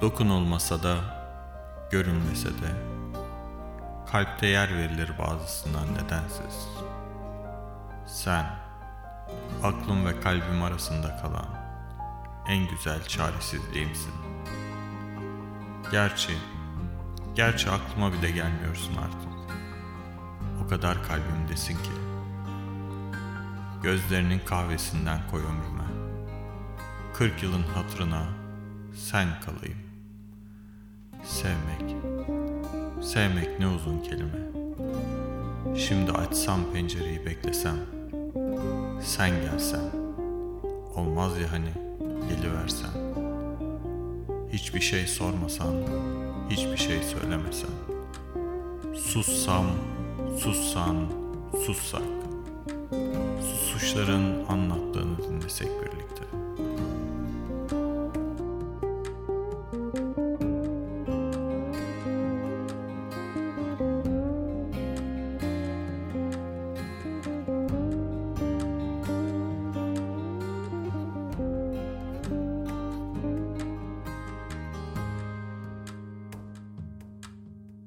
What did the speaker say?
Dokunulmasa da, görünmese de, kalpte yer verilir bazısından nedensiz. Sen, aklım ve kalbim arasında kalan en güzel çaresizliğimsin. Gerçi, gerçi aklıma bile gelmiyorsun artık. Kadar kalbimdesin ki. Gözlerinin kahvesinden koy ömrüme. Kırk yılın hatırına sen kalayım. Sevmek, sevmek ne uzun kelime. Şimdi açsam pencereyi beklesem, sen gelsen, olmaz ya hani geliversen. Hiçbir şey sormasan, hiçbir şey söylemesen. Sussam, sussan, sussak. Susuşların anlattığını dinlesek birlikte.